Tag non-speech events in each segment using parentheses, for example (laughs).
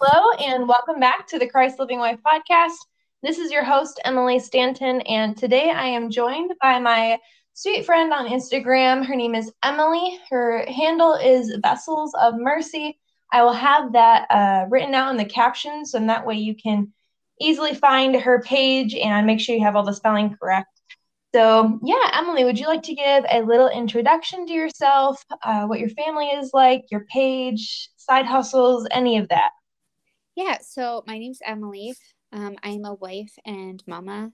Hello, and welcome back to the Christ Living Wife podcast. This is your host, Emmalee Stanton, and today I am joined by my sweet friend on Instagram. Her name is Emily. Her handle is Vessels of Mercy. I will have that uh, written out in the captions, and that way you can easily find her page and make sure you have all the spelling correct. So, yeah, Emily, would you like to give a little introduction to yourself, uh, what your family is like, your page, side hustles, any of that? Yeah, so my name's Emily. Um, I'm a wife and mama.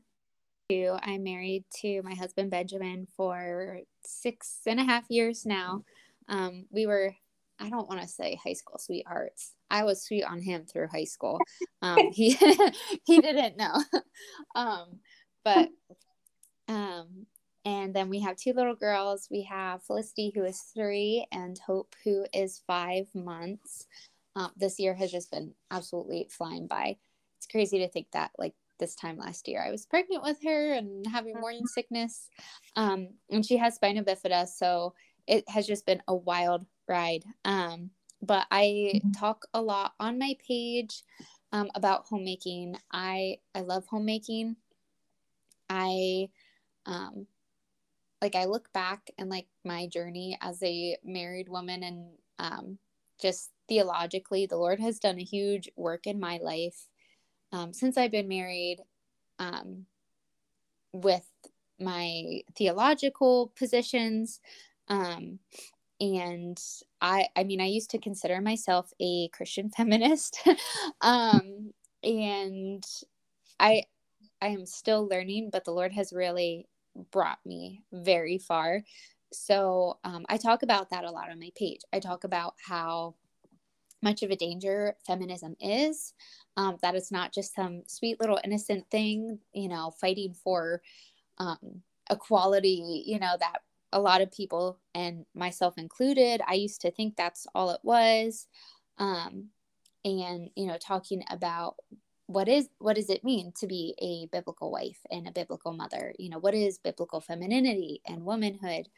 I'm married to my husband Benjamin for six and a half years now. Um, we were, I don't want to say high school sweethearts. I was sweet on him through high school. Um, he (laughs) he didn't know, (laughs) um, but um, and then we have two little girls. We have Felicity, who is three, and Hope, who is five months. Um, this year has just been absolutely flying by. It's crazy to think that, like, this time last year, I was pregnant with her and having morning mm-hmm. sickness. Um, and she has spina bifida. So it has just been a wild ride. Um, but I mm-hmm. talk a lot on my page um, about homemaking. I, I love homemaking. I um like I look back and like my journey as a married woman and um just theologically the Lord has done a huge work in my life um, since I've been married um, with my theological positions um, and I I mean I used to consider myself a Christian (laughs) feminist um, and I I am still learning but the Lord has really brought me very far. So um, I talk about that a lot on my page. I talk about how much of a danger feminism is, um, that it's not just some sweet little innocent thing, you know, fighting for um, equality, you know, that a lot of people and myself included, I used to think that's all it was. Um, and, you know, talking about what is what does it mean to be a biblical wife and a biblical mother? You know what is biblical femininity and womanhood?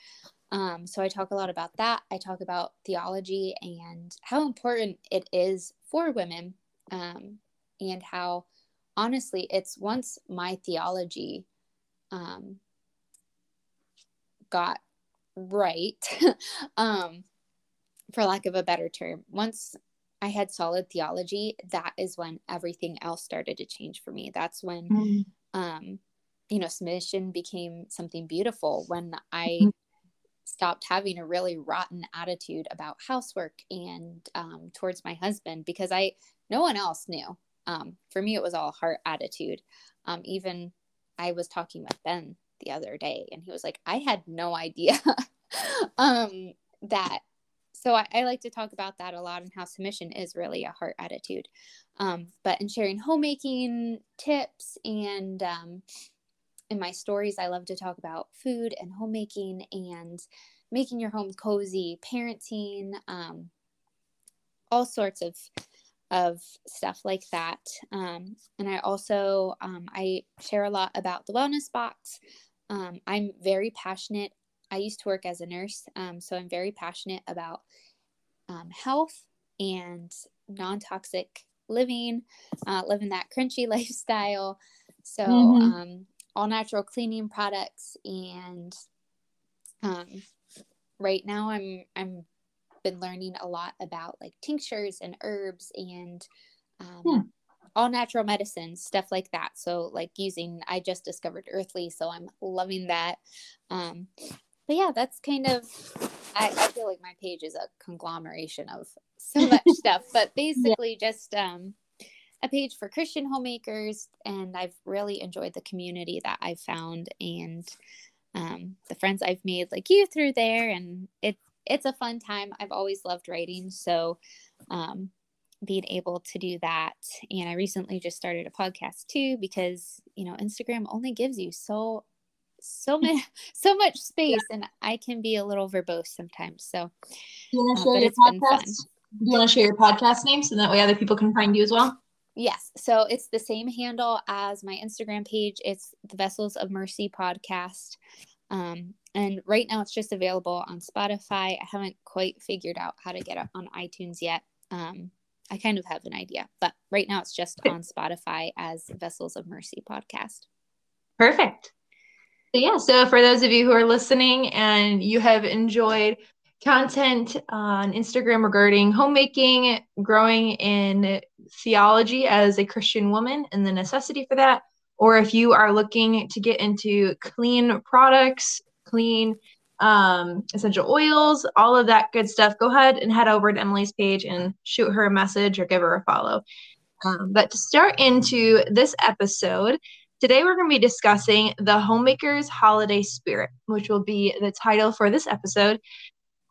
Um, so i talk a lot about that. I talk about theology and how important it is for women um, and how honestly it's once my theology um, got right (laughs) um, for lack of a better term once I had solid theology, that is when everything else started to change for me. That's when, mm-hmm. um, you know, submission became something beautiful. When I mm-hmm. stopped having a really rotten attitude about housework and um, towards my husband, because I, no one else knew. Um, for me, it was all heart attitude. Um, even I was talking with Ben the other day, and he was like, I had no idea (laughs) um, that so I, I, like to talk about that a lot and how submission is really a heart attitude. Um, but in sharing homemaking tips and um, in my stories, I love to talk about food and homemaking and making your home cozy, parenting, um, all sorts of of stuff like that. Um, and I also um, I share a lot about the wellness box. Um, I'm very passionate I used to work as a nurse, um, so I'm very passionate about um, health and non toxic living, uh, living that crunchy (laughs) lifestyle. So, mm-hmm. um, all natural cleaning products, and um, right now I'm I'm been learning a lot about like tinctures and herbs and um, yeah. Hmm. all natural medicines, stuff like that. So, like using, I just discovered Earthley, so I'm loving that. But yeah, that's kind of I, I, feel like my page is a conglomeration of so much (laughs) stuff, but basically yeah. just um a page for Christian homemakers and I've really enjoyed the community that I've found and um, the friends I've made like you through there and it it's a fun time. I've always loved writing, so um being able to do that. And I recently just started a podcast too because, you know, Instagram only gives you so so much so much space yeah. and I can be a little verbose sometimes. So you want to uh, share uh, your podcast? You want to share your podcast name so that way other people can find you as well? Yes. So it's the same handle as my Instagram page. It's the Vessels of Mercy podcast. Um, and right now it's just available on Spotify. I haven't quite figured out how to get it on iTunes yet. Um, I kind of have an idea, but right now it's just on Spotify as Vessels of Mercy podcast. Perfect. Yeah, so for those of you who are listening and you have enjoyed content on Instagram regarding homemaking, growing in theology as a Christian woman, and the necessity for that, or if you are looking to get into clean products, clean um, essential oils, all of that good stuff, go ahead and head over to Emily's page and shoot her a message or give her a follow. Um, but to start into this episode, today we're going to be discussing the Homemaker's Holiday Spirit, which will be the title for this episode.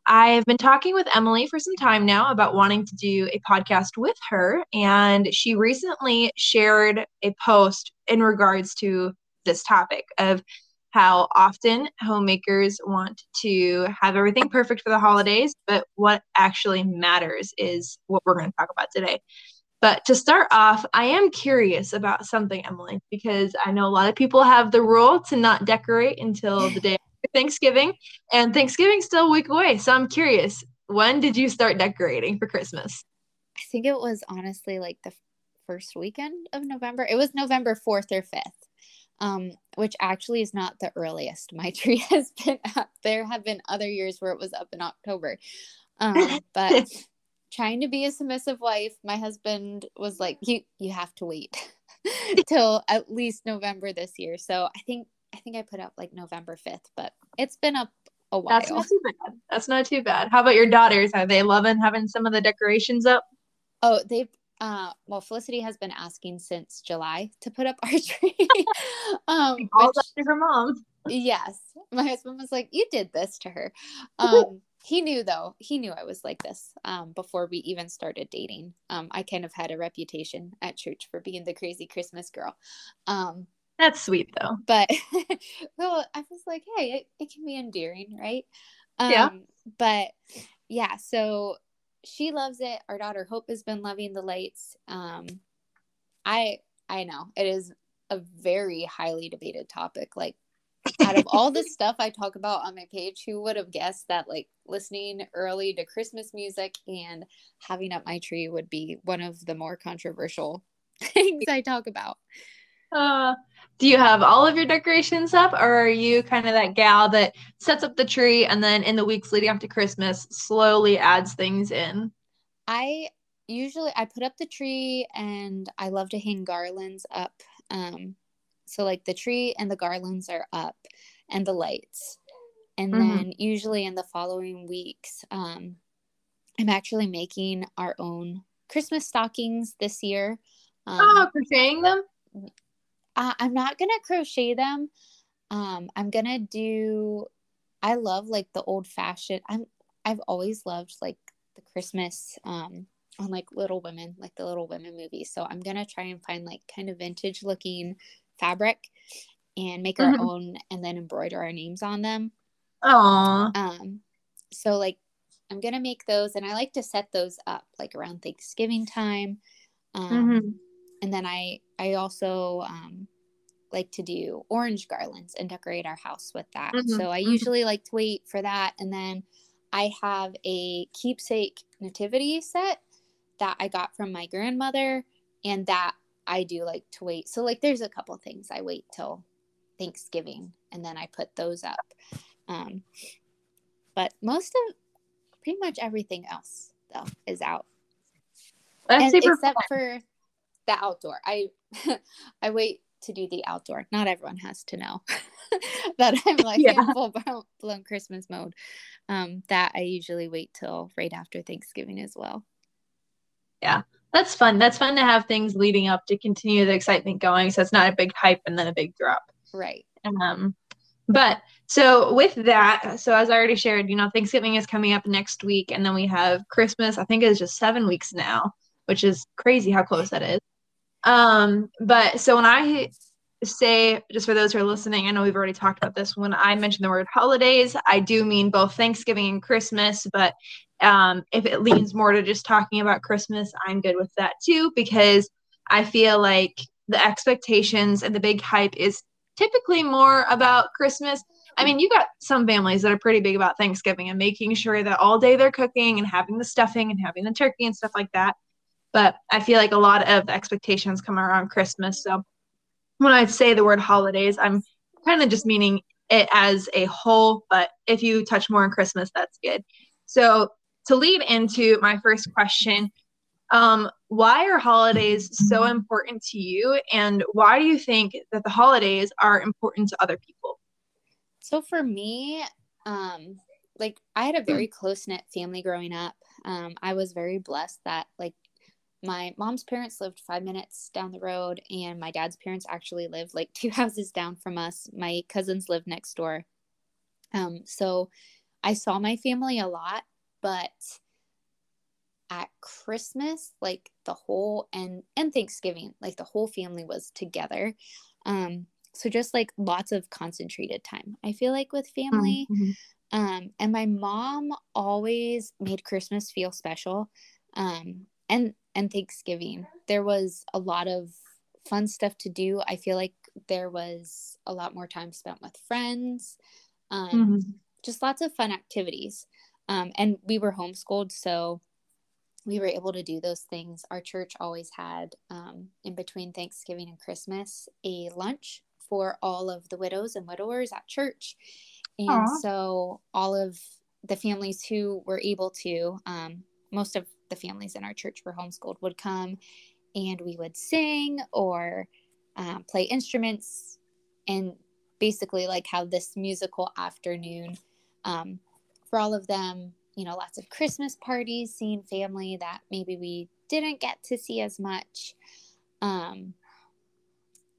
I've been talking with Emily for some time now about wanting to do a podcast with her, and she recently shared a post in regards to this topic of how often homemakers want to have everything perfect for the holidays, but what actually matters is what we're going to talk about today. But to start off, I am curious about something, Emily, because I know a lot of people have the rule to not decorate until the day after Thanksgiving, and Thanksgiving's still a week away. So I'm curious, when did you start decorating for Christmas? I think it was honestly like the first weekend of November. It was November 4th or 5th um, which actually is not the earliest my (laughs) tree has been up. There have been other years where it was up in October. Um, but (laughs) trying to be a submissive wife, my husband was like, "You you have to wait (laughs) till at least November this year." So I think I think I put up like November fifth, but it's been up a while. That's not too bad. That's not too bad. How about your daughters? Are they loving having some of the decorations up? Oh, they've uh, well, Felicity has been asking since July to put up (laughs) our tree. um, All which, to her mom. Yes, my husband was like, "You did this to her." (laughs) Um, he knew though. He knew I was like this um, before we even started dating. Um, I kind of had a reputation at church for being the crazy Christmas girl. Um, That's sweet though. But (laughs) well, I was like, "Hey, it, it can be endearing, right?" yeah. Um, but yeah, so she loves it. Our daughter Hope has been loving the lights. Um, I I know it is a very highly debated topic. Like out of all the (laughs) stuff I talk about on my page, who would have guessed that like listening early to Christmas music and having up my tree would be one of the more controversial (laughs) things I talk about. Uh, do you have all of your decorations up, or are you kind of that gal that sets up the tree and then in the weeks leading up to Christmas slowly adds things in? I usually I put up the tree and I love to hang garlands up. Um, so like the tree and the garlands are up, and the lights, and mm-hmm. then usually in the following weeks, um, I'm actually making our own Christmas stockings this year. Um, oh, crocheting them? Uh, I'm not gonna crochet them. Um, I'm gonna do. I love like the old fashioned. I'm. I've always loved like the Christmas um on like Little Women, like the Little Women movies. So I'm gonna try and find like kind of vintage looking fabric and make our mm-hmm. own and then embroider our names on them. Aww. Um, so like I'm gonna make those and I like to set those up like around Thanksgiving time. Um, mm-hmm and then I I also um, like to do orange garlands and decorate our house with that. Mm-hmm. So I mm-hmm. usually like to wait for that, and then I have a keepsake nativity set that I got from my grandmother, and that I do like to wait. So like, there's a couple things I wait till Thanksgiving, and then I put those up. Um, but most of pretty much everything else though is out. That's and, except fun. for the outdoor. I (laughs) I wait to do the outdoor. Not everyone has to know (laughs) that I'm like yeah. in full blown Christmas mode. Um, that I usually wait till right after Thanksgiving as well. Yeah, that's fun. That's fun to have things leading up to continue the excitement going. So it's not a big hype and then a big drop. Right. Um, but so with that, so as I already shared, you know, Thanksgiving is coming up next week, and then we have Christmas. I think it's just seven weeks now, which is crazy how close that is. Um, but so when I say, just for those who are listening, I know we've already talked about this. When I mention the word holidays, I do mean both Thanksgiving and Christmas. But um, if it leans more to just talking about Christmas, I'm good with that too, because I feel like the expectations and the big hype is typically more about Christmas. I mean, you got some families that are pretty big about Thanksgiving and making sure that all day they're cooking and having the stuffing and having the turkey and stuff like that. but I feel like a lot of expectations come around Christmas. So when I say the word holidays, I'm kind of just meaning it as a whole, but if you touch more on Christmas, that's good. So to lead into my first question, um, why are holidays so important to you, and why do you think that the holidays are important to other people? So for me, um, like I had a very close knit family growing up. Um, I was very blessed that like my mom's parents lived five minutes down the road, and my dad's parents actually lived like (laughs) two houses down from us. My cousins lived next door. Um, so I saw my family a lot, but at Christmas, like the whole and and Thanksgiving, like the whole family was together. Um, so just like lots of concentrated time. I feel like with family. Mm-hmm. Um, and my mom always made Christmas feel special. Um, and and Thanksgiving. There was a lot of fun stuff to do. I feel like there was a lot more time spent with friends. Um, mm-hmm. just lots of fun activities. Um, and we were homeschooled, so we were able to do those things. Our church always had, um, in between Thanksgiving and Christmas, a lunch for all of the widows and widowers at church. And Aww. so all of the families who were able to, um, most of the families in our church were homeschooled, would come and we would sing or um, play instruments and basically like have this musical afternoon um, for all of them you know, lots of Christmas parties, seeing family that maybe we didn't get to see as much. Um,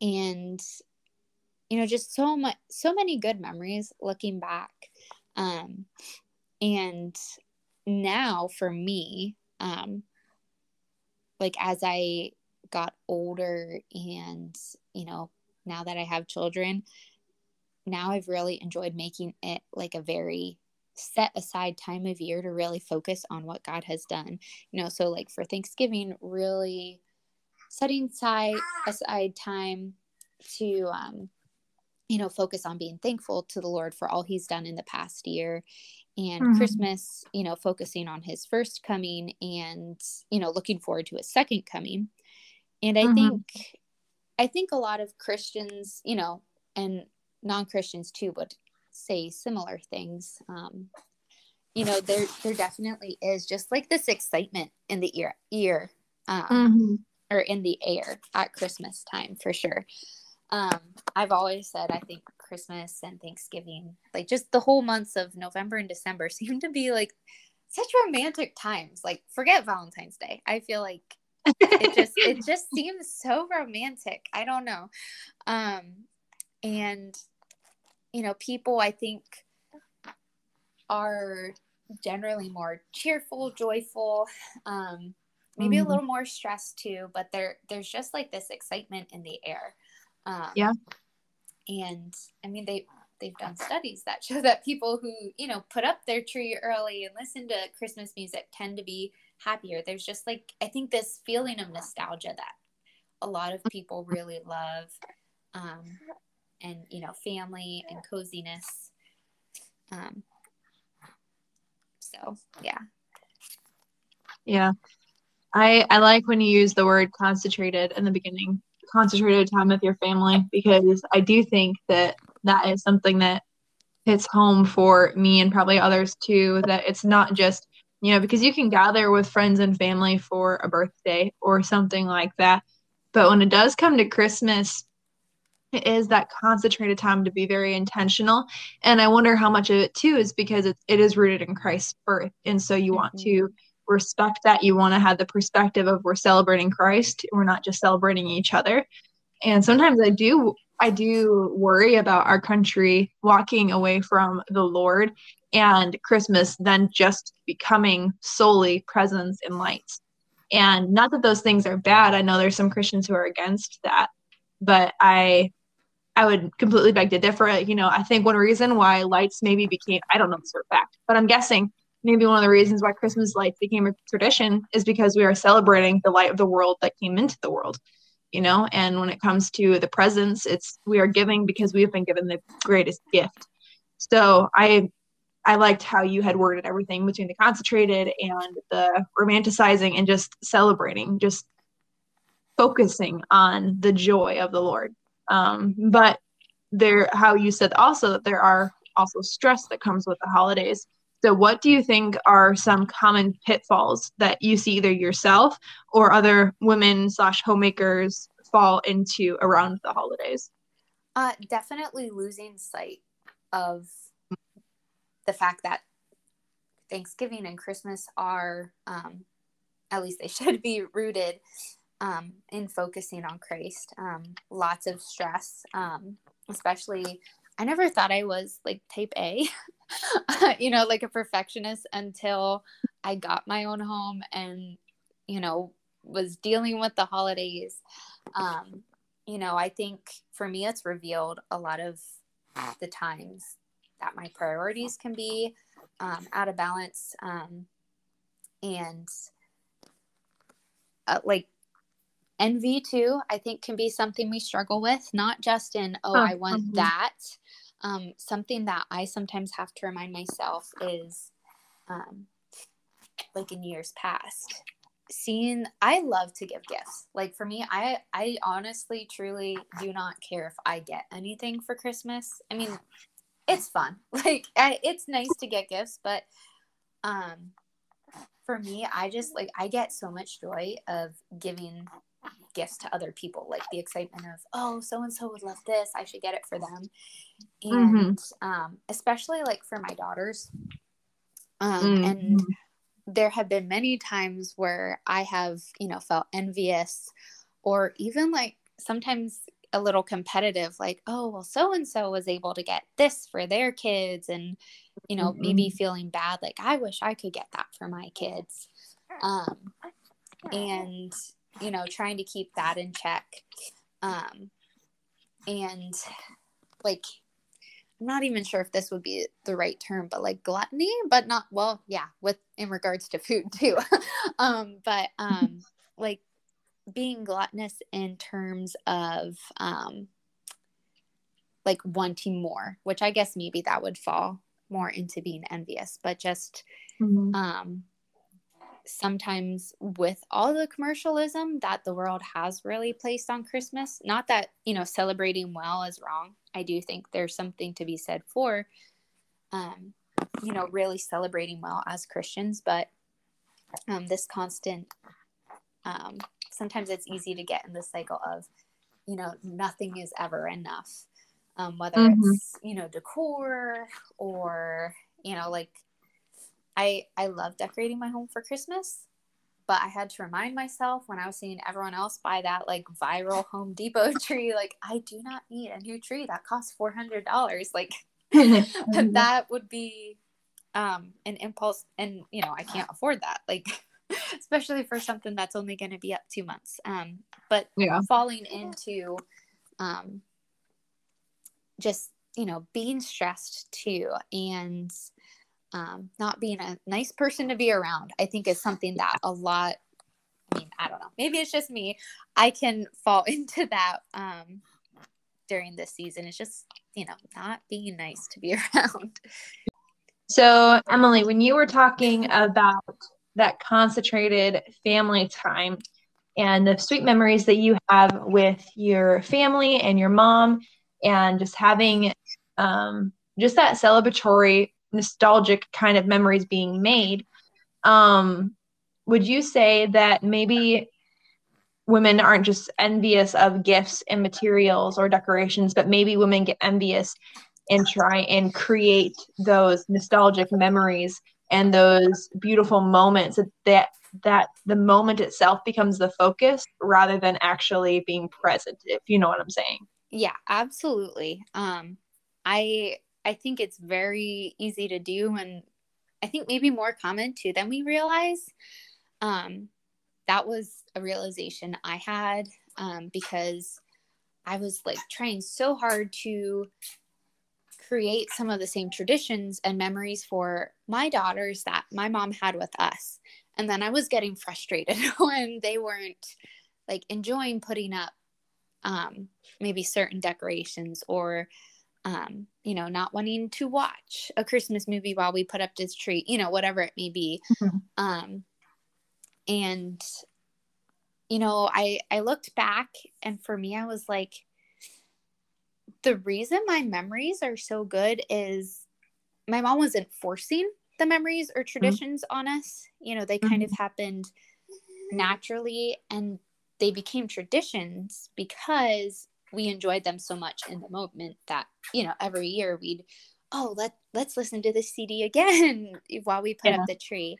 and, you know, just so much, so many good memories looking back. Um, and now for me, um, like as I got older and, you know, now that I have children, now I've really enjoyed making it like a very set aside time of year to really focus on what God has done. You know, so like for Thanksgiving, really setting aside aside time to um you know focus on being thankful to the Lord for all he's done in the past year and mm-hmm. Christmas, you know, focusing on his first coming and you know looking forward to his second coming. And I mm-hmm. think I think a lot of Christians, you know, and non-Christians too would say similar things. Um, you know, there there definitely is just like this excitement in the ear ear um, mm-hmm. or in the air at Christmas time for sure. Um, I've always said I think Christmas and Thanksgiving, like just the whole months of November and December, (laughs) seem to be like such romantic times. Like forget Valentine's Day. I feel like it just (laughs) it just seems so romantic. I don't know. Um, and you know, people I think are generally more cheerful, joyful, um, maybe mm-hmm. a little more stressed too, but there there's just like this excitement in the air. Um, yeah. And I mean, they they've done studies that show that people who you know put up their tree early and listen to Christmas music tend to be happier. There's just like I think this feeling of nostalgia that a lot of people really love. Um, and you know family and coziness um so yeah yeah i i like when you use the word concentrated in the beginning concentrated time with your family because i do think that that is something that hits home for me and probably others too that it's not just you know because you can gather with friends and family for a birthday or something like that. But when it does come to christmas is that concentrated time to be very intentional. And i wonder how much of it too is because it, it is rooted in christ's birth. And so you want to mm-hmm. Respect that. You want to have the perspective of we're celebrating christ we're not just celebrating each other. And sometimes i do i do worry about our country walking away from the lord and christmas then just becoming solely presents and lights. And not that those things are bad i know there's some christians who are against that but I I would completely beg to differ. You know, I think one reason why lights maybe became I don't know this for a fact, but I'm guessing maybe one of the reasons why Christmas lights became a tradition is because we are celebrating the light of the world that came into the world. You know, and when it comes to the presents, it's we are giving because we have been given the greatest gift. So I I liked how you had worded everything between the concentrated and the romanticizing and just celebrating, just focusing on the joy of the Lord. Um, but there, how you said also that there are also stress that comes with the holidays. So, what do you think are some common pitfalls that you see either yourself or other women slash homemakers fall into around the holidays? Uh, definitely losing sight of the fact that Thanksgiving and Christmas are, um, at least they (laughs) should be rooted um, in focusing on Christ. Um, lots of stress, um, especially. I never thought I was like type A, (laughs) (laughs) you know, like a perfectionist until I got my own home and, you know, was dealing with the holidays. Um, you know, I think for me, it's revealed a lot of the times that my priorities can be um, out of balance. Um, and uh, like envy too, I think can be something we struggle with, not just in, oh, I want mm-hmm. that. Um, something that I sometimes have to remind myself is um, like in years past seeing i love to give gifts. Like for me i i honestly truly do not care if i get anything for christmas. I mean it's fun. (laughs) Like I, it's nice to get gifts but um for me i just like i get so much joy of giving gifts to other people like the excitement of oh so and so would love this i should get it for them and mm-hmm. um especially like for my daughters um mm-hmm. and there have been many times where I have, you know, felt envious or even like sometimes a little competitive, like, oh, well, so and so was able to get this for their kids. And, you know, mm-hmm. maybe feeling bad, like, I wish I could get that for my kids. Um, and, you know, trying to keep that in check. Um, and like, I'm not even sure if this would be the right term, but like gluttony, but not well, yeah, with in regards to food too. (laughs) um, but um (laughs) like being gluttonous in terms of um like wanting more, which I guess maybe that would fall more into being envious, but just mm-hmm. um sometimes with all the commercialism that the world has really placed on Christmas, not that, you know, celebrating well is wrong. I do think there's something to be said for, um, you know, really celebrating well as Christians, but um, this constant, um, sometimes it's easy to get in the cycle of, you know, nothing is ever enough. Um, whether mm-hmm. it's, you know, decor or, you know, like I I love decorating my home for Christmas, but I had to remind myself when I was seeing everyone else buy that like viral Home Depot (laughs) tree, like I do not need a new tree that costs four hundred dollars. Like (laughs) (laughs) that would be um, an impulse, and you know I can't afford that. Like especially for something that's only going to be up two months. Um, but yeah. falling into um, just you know being stressed too and um, not being a nice person to be around, I think is something that (laughs) a lot, I mean, I don't know, maybe it's just me. I can (laughs) fall into that um, during this season. It's just, you know, not being nice to be (laughs) around. So, Emily, when you were talking about that concentrated family time and the sweet memories that you have with your family and your mom, and just having um, just that celebratory nostalgic kind of memories being made um would you say that maybe women aren't just envious of gifts and materials or decorations but maybe women get envious and try and create those nostalgic memories and those beautiful moments that that, that the moment itself becomes the focus rather than actually being present if you know what i'm saying? Yeah absolutely. Um i I think it's very easy to do and I think maybe more common too than we realize. Um, that was a realization I had um, because I was like trying so hard to create some of the same traditions and memories for my daughters that my mom had with us. And then I was getting frustrated (laughs) when they weren't like enjoying putting up um, maybe certain decorations or um, you know, not wanting to watch a Christmas movie while we put up this tree, you know, whatever it may be. Mm-hmm. Um, and you know, I I looked back and for me I was like the reason my memories are so good is my mom wasn't forcing the memories or mm-hmm. traditions mm-hmm. on us. You know, they kind mm-hmm. of happened naturally and they became traditions because we enjoyed them so much in the moment that you know every year we'd oh let let's listen to this cd again (laughs) while we put yeah. up the tree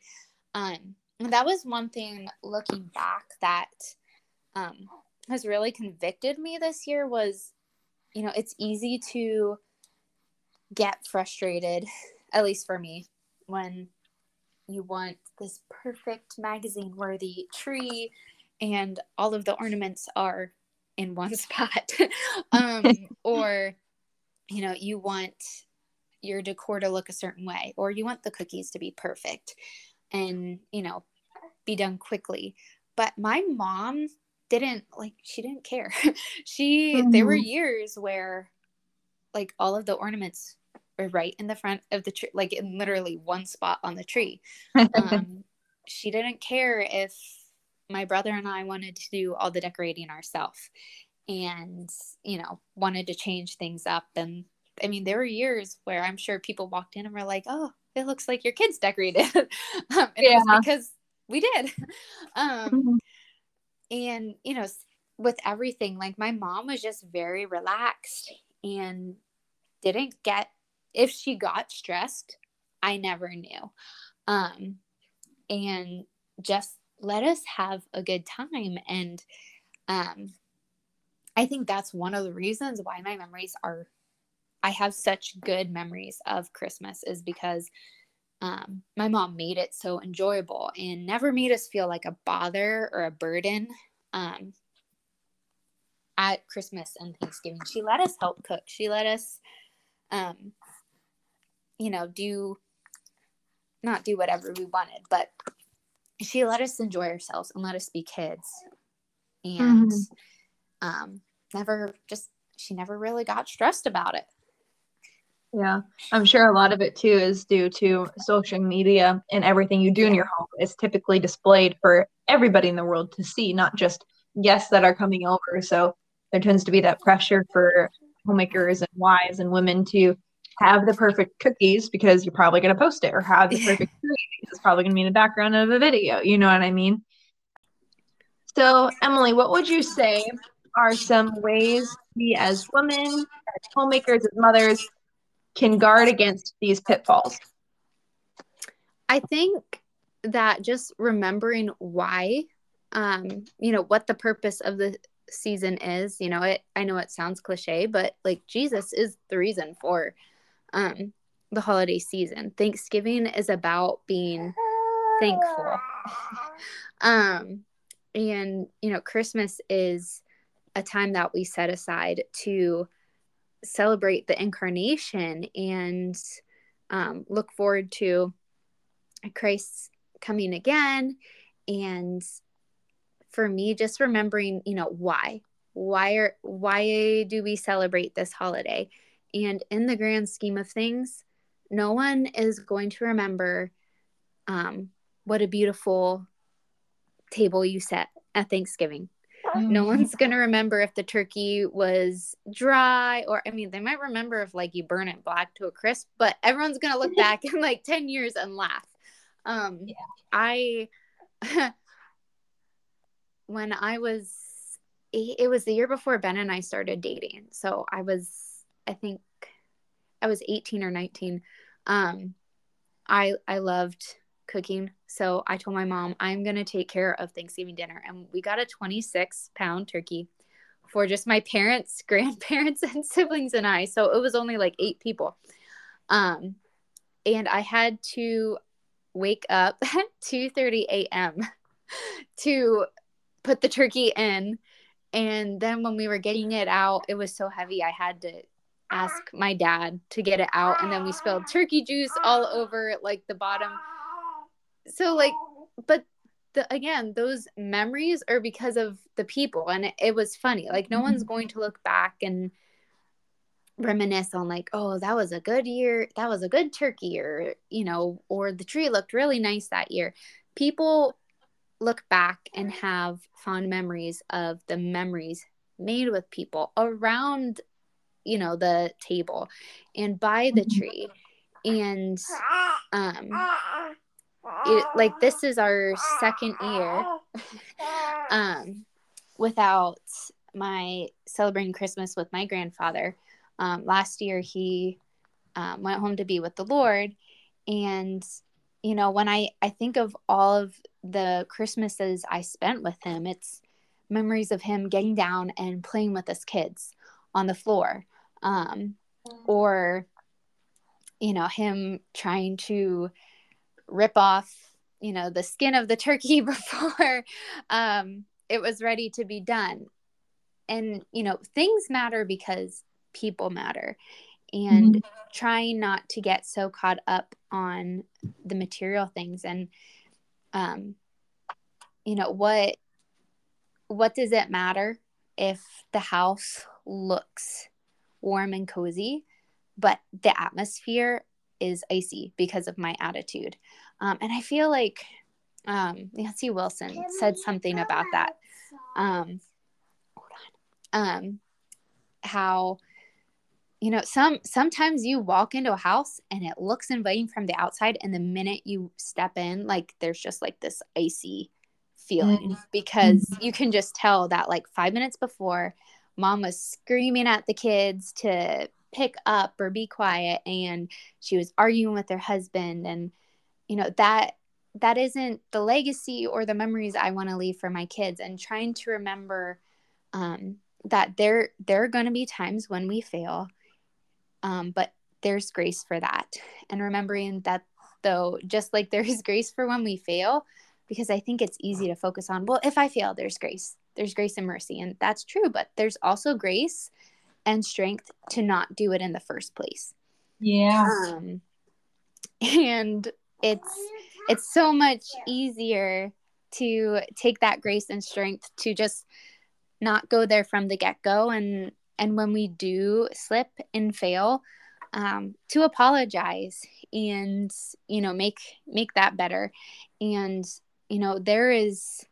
um and that was one thing looking back that um has really convicted me this year was you know it's easy to get frustrated at least for me when you want this perfect magazine worthy tree and all of the ornaments are in one (laughs) spot (laughs) um, or you know you want your decor to look a certain way or you want the cookies to be perfect and you know be done quickly but my mom didn't like she didn't care (laughs) she mm-hmm. there were mm-hmm. years where like all of the ornaments were right in the front of the tree like in literally one spot on the tree um, she didn't care if my brother and I wanted to do all the decorating ourselves and, you know, wanted to change things up. And I mean, there were years where I'm sure people walked in and were like, oh, it looks like your kids decorated. (laughs) um, and yeah. it was because we did. (laughs) um, mm-hmm. And, you know, with everything, like my mom was just very relaxed and didn't get, if she got stressed, I never knew. Um, and just let us have a good time. And um i think that's one of the reasons why my memories are i have such good memories of christmas is because um, my mom made it so enjoyable and never made us feel like a bother or a burden um, at christmas and thanksgiving. She let us help cook. She let us um, you know do not do whatever we wanted but she let us enjoy ourselves and let us be kids. And mm-hmm. um never just she never really got stressed about it. Yeah. I'm sure a lot of it too is due to social media and everything you do in your home is typically displayed for everybody in the world to see not just guests that are coming over. So there tends to be that pressure for homemakers and wives and women to have the perfect cookies because you're probably going to post it or have the perfect cookies. It's probably going to be in the background of a video. You know what I mean? So, Emily, what would you say are some ways we as women, as homemakers, as mothers, can guard against these pitfalls? I think that just remembering why, um, you know, what the purpose of the season is, you know, it I know it sounds cliche, but like Jesus is the reason for um, the holiday season. Thanksgiving is about being thankful. (laughs) um, and, you know, Christmas is a time that we set aside to celebrate the incarnation and um, look forward to Christ's coming again. And for me, just remembering, you know, why, why are, why do we celebrate this holiday? And in the grand scheme of things, no one is going to remember um, what a beautiful table you set at Thanksgiving. No mm. one's going to remember if the turkey was dry, or I mean, they might remember if like you burn it black to a crisp, but everyone's going to look back in like 10 years and laugh. Um, yeah. I, (laughs) when I was, it was the year before Ben and I started dating. So I was I think I was 18 or 19. Um, I I loved cooking, so I told my mom I'm gonna take care of Thanksgiving dinner, and we got a 26 pound turkey for just my parents, (laughs) grandparents, and siblings and I. So it was only like eight people. Um, and I had to wake up at 2:30 a.m. to put the turkey in. And then when we were getting it out, it was so heavy I had to ask my dad to get it out and then we spilled turkey juice all over like the bottom. So like but the, again those memories are because of the people and it, it was funny. Like no one's mm-hmm. going to look back and reminisce on like oh that was a good year that was a good turkey or you know or the tree looked really nice that year. People look back and have fond memories of the memories made with people around you know the table and by the mm-hmm. tree and um it, like this is our second year (laughs) um without my celebrating christmas with my grandfather um, last year, he um, went home to be with the Lord. And, you know, when I, I think of all of the Christmases I spent with him, it's memories of him getting down and playing with us kids on the floor. Um, or, you know, him trying to rip off, you know, the skin of the turkey (laughs) before um, it was ready to be done. And, you know, things matter because people matter and mm-hmm. trying not to get so caught up on the material things and um you know what what does it matter if the house looks warm and cozy but the atmosphere is icy because of my attitude. Um, and i feel like um, nancy wilson said something about that. um, hold on. Um, how you know some sometimes you walk into a house and it looks inviting from the outside and the minute you step in like there's just like this icy feeling mm-hmm. because you can just tell that like 5 minutes before mom was screaming at the kids to pick up or be quiet and she was arguing with her husband and you know that that isn't the legacy or the memories I want to leave for my kids and trying to remember um, that there there are going to be times when we fail um, but there's grace for that. And remembering that, though, just like (laughs) there's grace for when we fail, because I think it's easy to focus on, well, if I fail, there's grace. There's grace and mercy. And that's true. But there's also grace and strength to not do it in the first place. Yeah. Um, and it's it's so much easier to take that grace and strength to just not go there from the get-go and and when we do slip and fail um, to apologize and you know make make that better and you know there is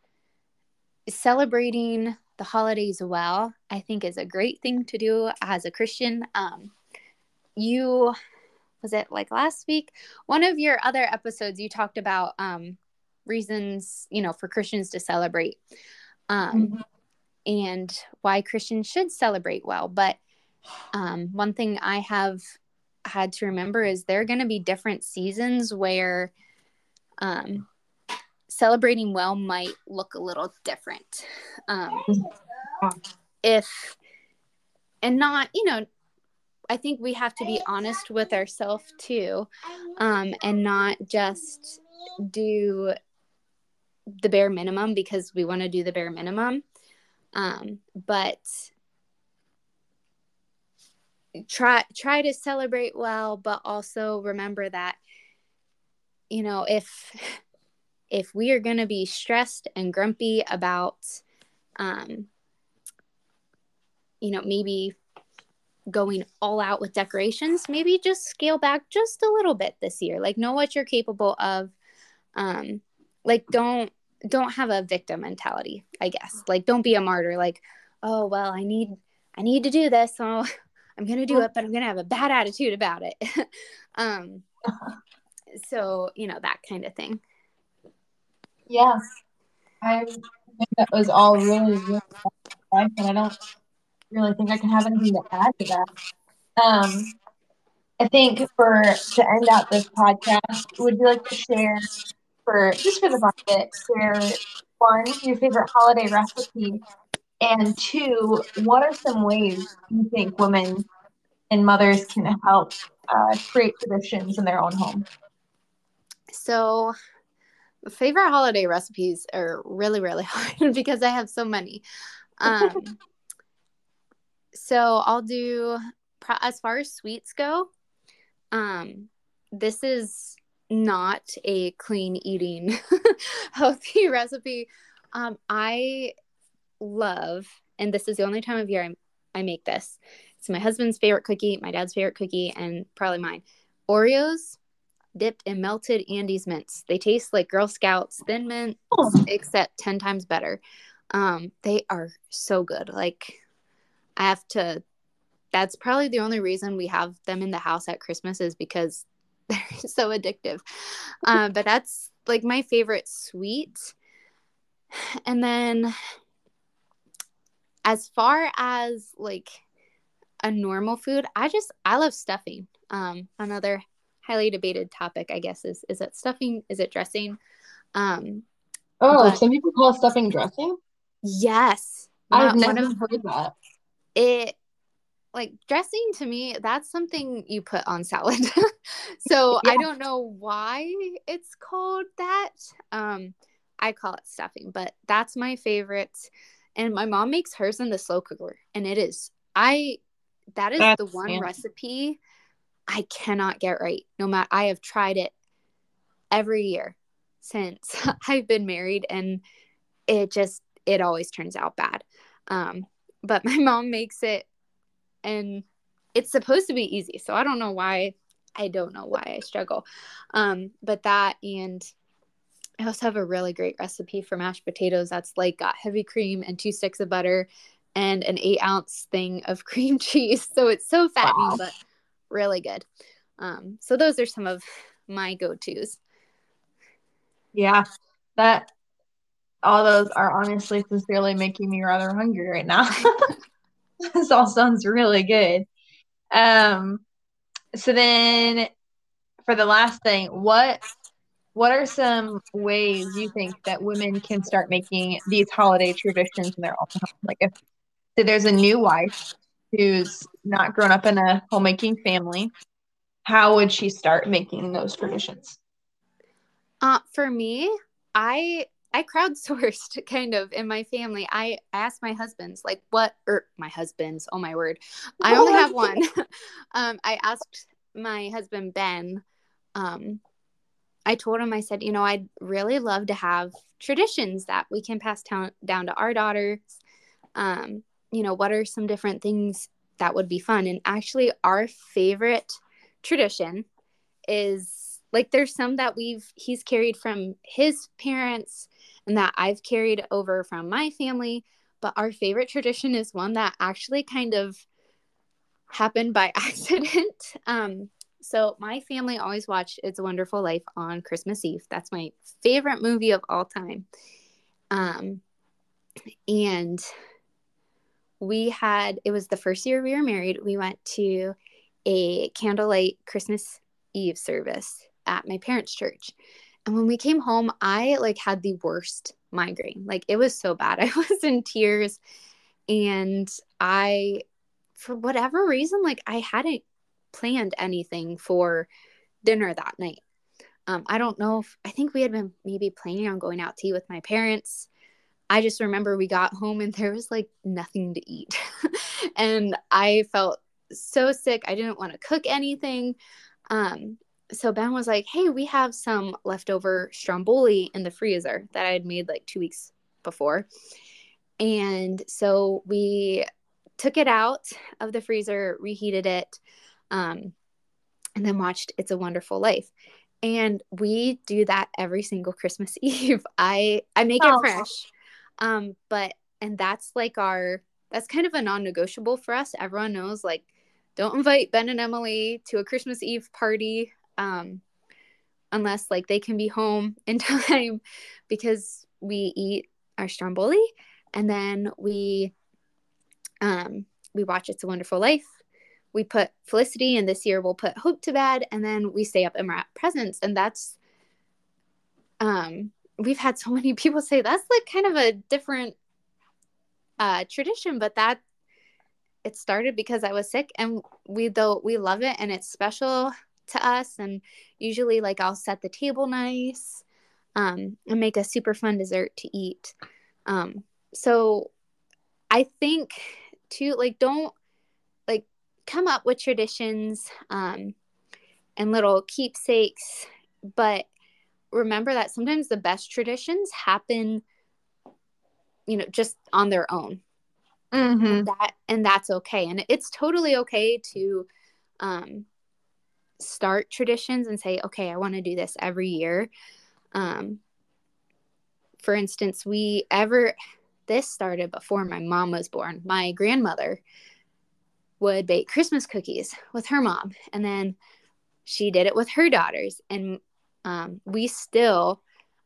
celebrating the holidays well i think is a great thing to do as a christian. Um, you was it like last week? One of your other episodes you talked about um, reasons you know for christians to celebrate um, mm-hmm. and why Christians should celebrate well. But um, one thing I have had to remember is there are going to be different seasons where um, celebrating well might look a little different. Um, if, and not, you know, I think we have to be honest with ourselves too, um, and not just do the bare minimum because we want to do the bare minimum. Um, but try try to celebrate well, but also remember that you know if if we are going to be stressed and grumpy about um, you know maybe going all out with decorations maybe just scale back just a little bit this year. Like know what you're capable of. Um like don't don't have a victim mentality i guess. Like don't be a martyr like oh well i need i need to do this. So (laughs) i'm gonna do it but i'm gonna have a bad attitude about it. (laughs) Um so you know that kind of thing yeah i think that was all really really and i don't really think i can have anything to add to that um i think for to end out this podcast would you like to share for just for the bucket, share one, your favorite holiday recipe, and two, what are some ways you think women and mothers can help uh, create traditions in their own home? So, favorite holiday recipes are really, really (laughs) hard because I have so many. Um, (laughs) so, I'll do as far as sweets go. Um, this is not a clean eating (laughs) healthy recipe. Um, I love, and this is the only time of year I, I make this. it's my husband's favorite cookie, my dad's favorite cookie, and probably mine. Oreos dipped in melted Andes mints. They taste like Girl Scouts thin mints, oh. except 10 times better. Um, they are so good. Like, I have to, that's probably the only reason we have them in the house at Christmas is because (laughs) they're so addictive. Um, but that's like my favorite sweet. And then, as far as like a normal food, I just, I love stuffing. Um, another highly debated topic, I guess, is is it stuffing? Is it dressing? Um, oh, but, some people call stuffing dressing. Yes, I've never of, heard that. It like dressing to me, that's something you put on salad. (laughs) so yeah. I don't know why it's called that. Um, I call it stuffing, but that's my favorite. And my mom makes hers in the slow cooker, and it is I. That is that's the one fancy. recipe I cannot get right. No matter I have tried it every year since (laughs) I've been married and it just it always turns out bad. Um, but my (laughs) mom makes it and it's supposed to be easy. So I don't know why I don't know why I struggle. Um, but that and I also have a really great recipe for mashed potatoes that's like got heavy cream and two sticks of butter and an eight ounce thing of (laughs) cream cheese. So it's so fattening, wow. but really good. Um, so those are some of my go-tos. Yeah, that all those are honestly sincerely making me rather hungry right now. (laughs) this all sounds really good. Um, so then for the last thing, what what are some ways you think that women can start making these holiday traditions in their own home? Like if there's a new wife who's not grown up in a homemaking family, how would she start making those traditions? Uh, for me, I I crowdsourced (laughs) kind of in my family. I asked my husband's like what or my husband's, oh my word. I only have one. (laughs) um, I asked my husband Ben, um, I told him, I said, you know, I'd really love to have traditions that we can pass down down to our daughters. Um, you know, what are some different things that would be fun? And actually, our favorite tradition is like there's some that we've he's carried from his parents and that I've carried over from my family. But our favorite tradition is one that actually kind of happened by (laughs) accident. Um, so my family always watched It's a Wonderful Life on Christmas Eve. That's my favorite movie of all time. Um, and we had it was the first year we were married we went to a candlelight christmas eve service at my parents church. And when we came home i like had the worst migraine. Like it was so bad. (laughs) I was in tears. And i for whatever reason like i hadn't planned anything for dinner that night. Um, i don't know if i think we had been maybe planning on going out to eat with my parents I just remember we got home and there was like nothing to eat. (laughs) and I felt so sick. I didn't want to cook anything. Um, so Ben was like, Hey, we have some leftover stromboli in the freezer that I had made like two weeks before. And so we took it out of the freezer, reheated it, um, and then watched It's a Wonderful Life. And we do that every single Christmas (laughs) Eve. I I make oh. it fresh. Um, but and that's like our that's kind of a non-negotiable for us. Everyone knows like don't invite Ben and Emily to a Christmas Eve party um, unless like they can be home (laughs) in time because we eat our stromboli and then we um, we watch It's a Wonderful Life. We put Felicity, and this year we'll put Hope to bed, and then we stay up and wrap presents, and that's um we've had so many (laughs) people say that's like kind of a different uh, tradition, but that it started because I was sick, and we though we love it, and it's special to us. And usually, like I'll set the table nice, um, and make a super fun dessert to eat. Um, so I think to like don't like come up with traditions um, and little keepsakes, but remember that sometimes the best traditions happen you know just on their own. Mm-hmm. that and that's okay. And it's totally okay to um start traditions and say okay i want to do this every year. Um for instance we ever this started before my mom was born. My grandmother would bake christmas cookies with her mom and then she did it with her daughters. And um, we still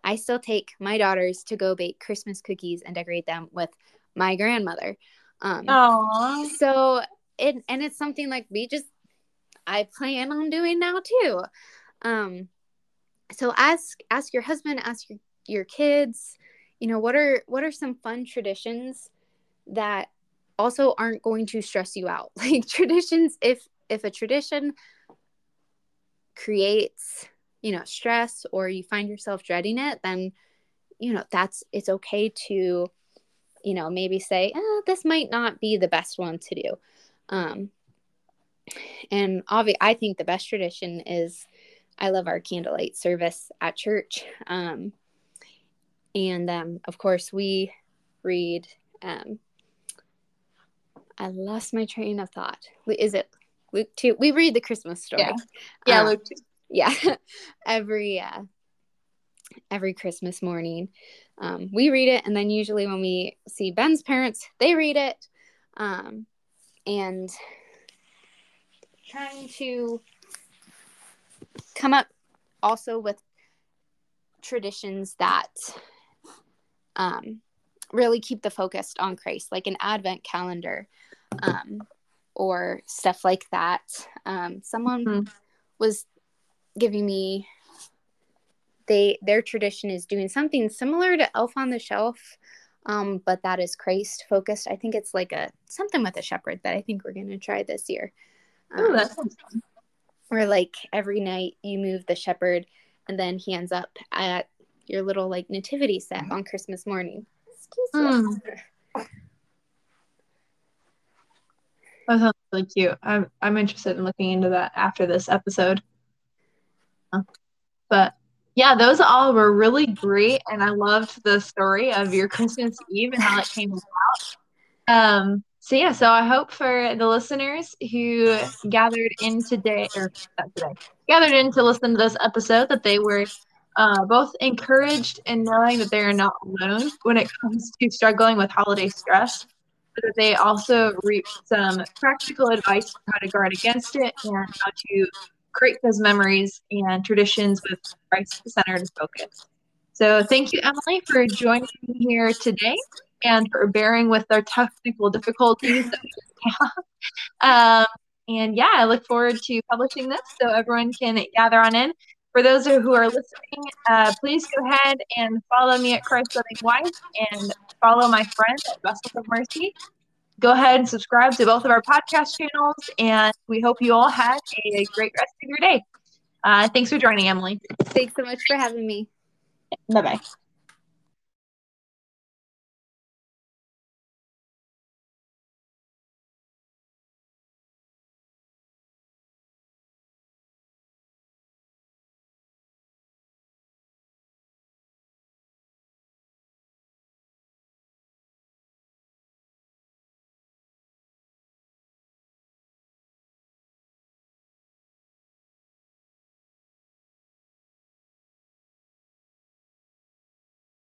i still take my daughters to go bake christmas cookies and decorate them with my grandmother. Um, Aww. so it and it's something like we just i plan on doing now too. Um so ask ask your husband ask your, your kids you know what are what are some fun traditions that also aren't going to stress you out? (laughs) Like traditions if if a tradition creates you know stress or you find yourself dreading it then you know that's it's okay to you know maybe say eh, this might not be the best one to do um and obviously i think the best tradition is i love our candlelight service at church um and um of course we read um i lost my train of thought is it Luke 2. We read the Christmas story. Yeah, yeah um, Luke 2. Yeah. (laughs) every uh every Christmas morning. Um, we read it and then usually when we see Ben's parents, they read it. Um and trying to come up also with traditions that um really keep the focus on Christ, like an advent calendar. Um, or stuff like that. Um, someone mm-hmm. was giving me they their tradition is doing something similar to Elf on the Shelf, um, but that is Christ focused. I think it's like a something with a shepherd that I think we're gonna try this year. Um, oh, that sounds fun. Where like every night you move the shepherd, and then he ends up at your little like nativity set on Christmas morning. Excuse mm. That sounds really cute. I'm I'm interested in looking into that after this episode. But yeah, those all were really great, and I loved the story of your Christmas Eve and how it came about. Um, so yeah, so I hope for the listeners who gathered in today or today gathered in to listen to this episode that they were uh, both encouraged in knowing that they are not alone when it comes to struggling with holiday stress that they also reap some practical advice on how to guard against it and how to create those memories and traditions with Christ centered focus. So thank you, Emily, for joining me here today and for bearing with our technical difficulties that we have. Um, and yeah, I look forward to publishing this so everyone can gather on in. For those who are listening, uh, please go ahead and follow me at Christ Living Wife and follow my friend at Vessels of Mercy. Go ahead and subscribe to both of our podcast channels, and we hope you all have a great rest of your day. Uh, thanks for joining, Emily. Thanks so much for having me. Bye bye.